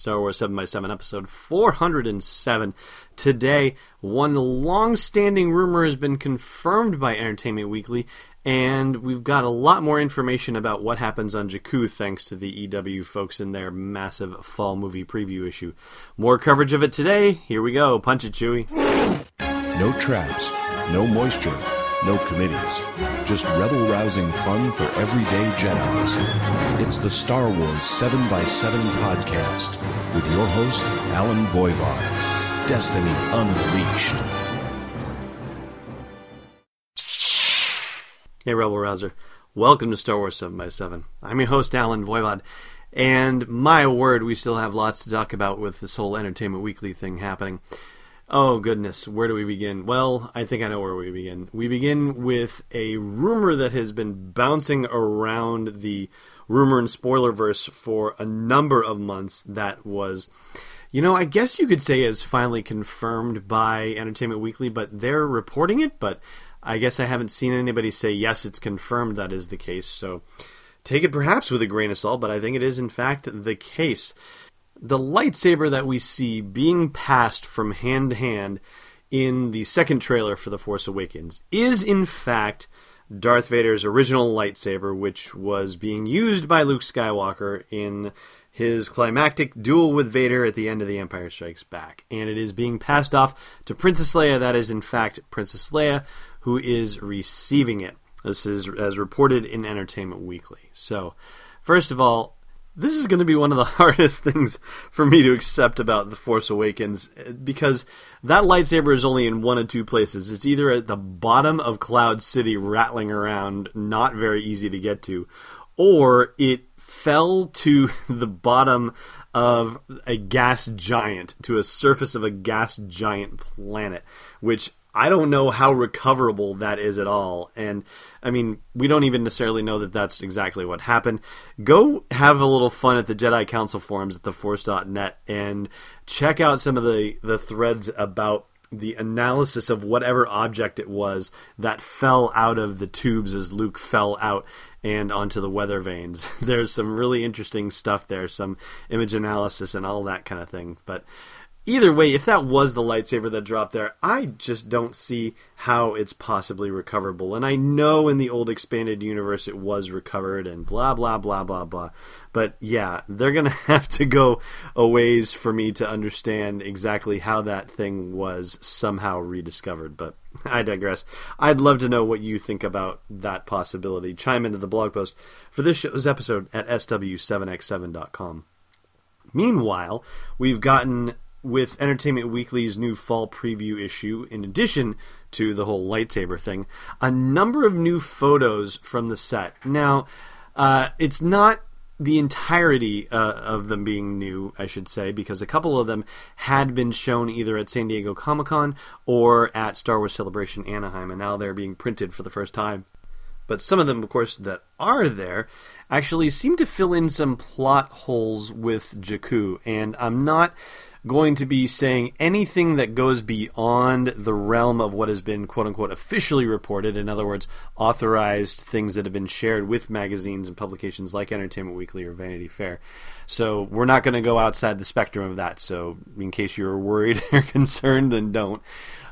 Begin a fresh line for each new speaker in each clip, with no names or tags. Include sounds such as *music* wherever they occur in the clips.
Star Wars 7 by 7 episode 407. Today, one long standing rumor has been confirmed by Entertainment Weekly, and we've got a lot more information about what happens on Jakku thanks to the EW folks in their massive fall movie preview issue. More coverage of it today. Here we go. Punch it, Chewie.
No traps, no moisture, no committees. Just rebel rousing fun for everyday Jedi's. It's the Star Wars 7x7 podcast with your host, Allen Voivod. Destiny Unleashed.
Hey, Rebel Rouser. Welcome to Star Wars 7 by 7 I'm your host, Allen Voivod. And my word, we still have lots to talk about with this whole Entertainment Weekly thing happening. Oh, goodness. Where do we begin? Well, I think I know where we begin. We begin with a rumor that has been bouncing around the rumor and spoiler verse for a number of months that was. You know, I guess you could say is finally confirmed by Entertainment Weekly, but they're reporting it. But I guess I haven't seen anybody say, yes, it's confirmed that is the case. So take it perhaps with a grain of salt, but I think it is, in fact, the case the lightsaber that we see being passed from hand to hand in the second trailer for The Force Awakens is, in fact, Darth Vader's original lightsaber, which was being used by Luke Skywalker in his climactic duel with Vader at the end of The Empire Strikes Back. And it is being passed off to Princess Leia. That is, in fact, Princess Leia who is receiving it. This is as reported in Entertainment Weekly. So, first of all, this is going to be one of the *laughs* hardest things for me to accept about The Force Awakens because that lightsaber is only in one of two places. It's either at the bottom of Cloud City rattling around, not very easy to get to, or it fell to *laughs* the bottom of a gas giant, to a surface of a gas giant planet, which I don't know how recoverable that is at all. And I mean, we don't even necessarily know that that's exactly what happened. Go have a little fun at the Jedi Council forums at theforce.net and check out some of the, the threads about the analysis of whatever object it was that fell out of the tubes as Luke fell out and onto the weather vanes. *laughs* There's some really interesting stuff there, some image analysis and all that kind of thing. But either way, if that was the lightsaber that dropped there, I just don't see how it's possibly recoverable. And I know in the old expanded universe it was recovered and blah, blah, blah, blah, blah. But yeah, they're going *laughs* to have to go a ways for me to understand exactly how that thing was somehow rediscovered. But *laughs* I digress. I'd love to know what you think about that possibility. Chime into the blog post for this show's episode at sw7x7.com. Meanwhile, we've gotten with Entertainment Weekly's new fall preview issue, in addition to the whole lightsaber thing, a number of new photos from the set. Now, uh, it's not the entirety uh, of them being new, I should say, because a couple of them had been shown either at San Diego Comic Con or at Star Wars Celebration Anaheim, and now they're being printed for the first time. But some of them, of course, that are there actually seem to fill in some plot holes with Jakku, and I'm not going to be saying anything that goes beyond the realm of what has been quote unquote officially reported. In other words, authorized things that have been shared with magazines and publications like Entertainment Weekly or Vanity Fair. So we're not going to go outside the spectrum of that. So in case you're worried *laughs* or concerned, then don't.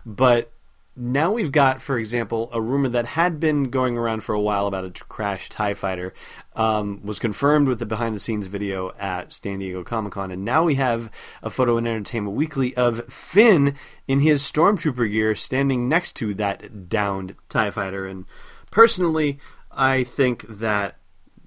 But now we've got, for example, a rumor that had been going around for a while about a crashed TIE fighter, um, was confirmed with the behind the scenes video at San Diego Comic Con, and now we have a photo in Entertainment Weekly of Finn in his Stormtrooper gear standing next to that downed TIE fighter. And personally, I think that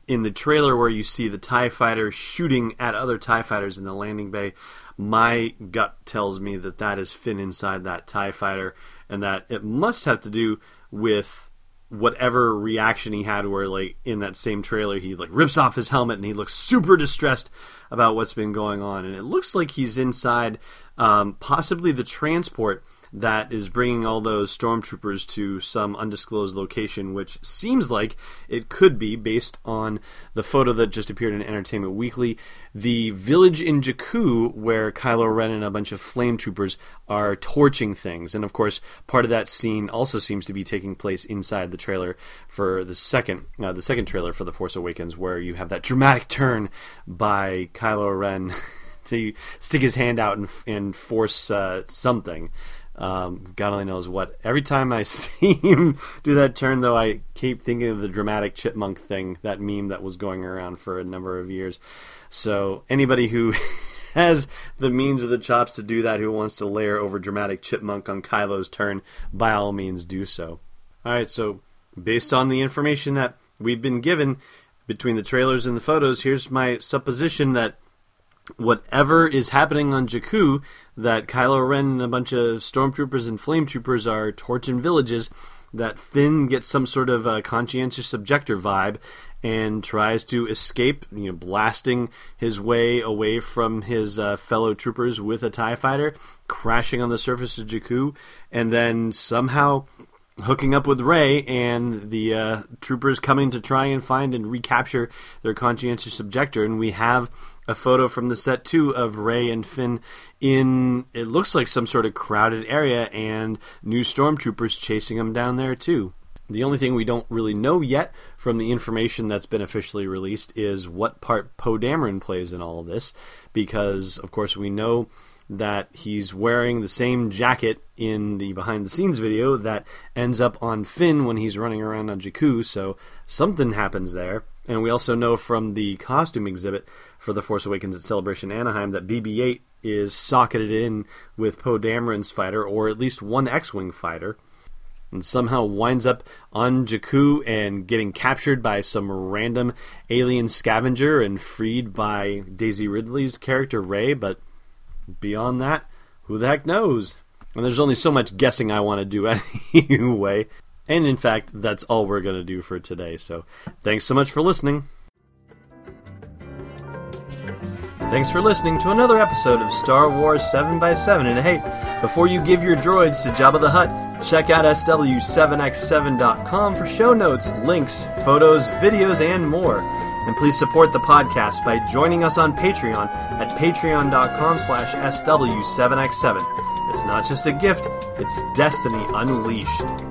in the trailer where you see the TIE fighter shooting at other TIE fighters in the landing bay, my gut tells me that that is Finn inside that TIE fighter and that it must have to do with whatever reaction he had where like in that same trailer he like rips off his helmet and he looks super distressed about what's been going on. And it looks like he's inside um, possibly the transport that is bringing all those stormtroopers to some undisclosed location, which seems like it could be based on the photo that just appeared in Entertainment Weekly. The village in Jakku, where Kylo Ren and a bunch of flame troopers are torching things. And of course, part of that scene also seems to be taking place inside the trailer for the second, uh, the second trailer for The Force Awakens, where you have that dramatic turn by Kylo Ren. *laughs* to stick his hand out and, and force uh, something. Um, God only knows what. Every time I *laughs* see him do that turn, though, I keep thinking of the dramatic chipmunk thing, that meme that was going around for a number of years. So anybody who *laughs* has the means of the chops to do that, who wants to layer over dramatic chipmunk on Kylo's turn, by all means do so. All right, so based on the information that we've been given between the trailers and the photos, here's my supposition that whatever is happening on Jakku, that Kylo Ren and a bunch of stormtroopers and flame troopers are torching villages, that Finn gets some sort of conscientious objector vibe and tries to escape, you know, blasting his way away from his uh, fellow troopers with a TIE fighter, crashing on the surface of Jakku, and then somehow hooking up with Rey and the uh, troopers coming to try and find and recapture their conscientious objector. And we have a photo from the set too of Rey and Finn in it looks like some sort of crowded area and new stormtroopers chasing them down there too. The only thing we don't really know yet from the information that's been officially released is what part Poe Dameron plays in all of this, because of course we know that he's wearing the same jacket in the behind the scenes video that ends up on Finn when he's running around on Jakku, so something happens there. And we also know from the costume exhibit for The Force Awakens at Celebration Anaheim that BB 8 is socketed in with Poe Dameron's fighter, or at least one X Wing fighter, and somehow winds up on Jakku and getting captured by some random alien scavenger and freed by Daisy Ridley's character Rey, but beyond that, who the heck knows? And there's only so much guessing I want to do *laughs* anyway. And in fact, that's all we're going to do for today. So thanks so much for listening. Thanks for listening to another episode of Star Wars 7x7. And hey, before you give your droids to Jabba the Hutt, check out SW7x7.com for show notes, links, photos, videos, and more. And please support the podcast by joining us on Patreon at patreon.com slash SW7x7. It's not just a gift, it's destiny unleashed.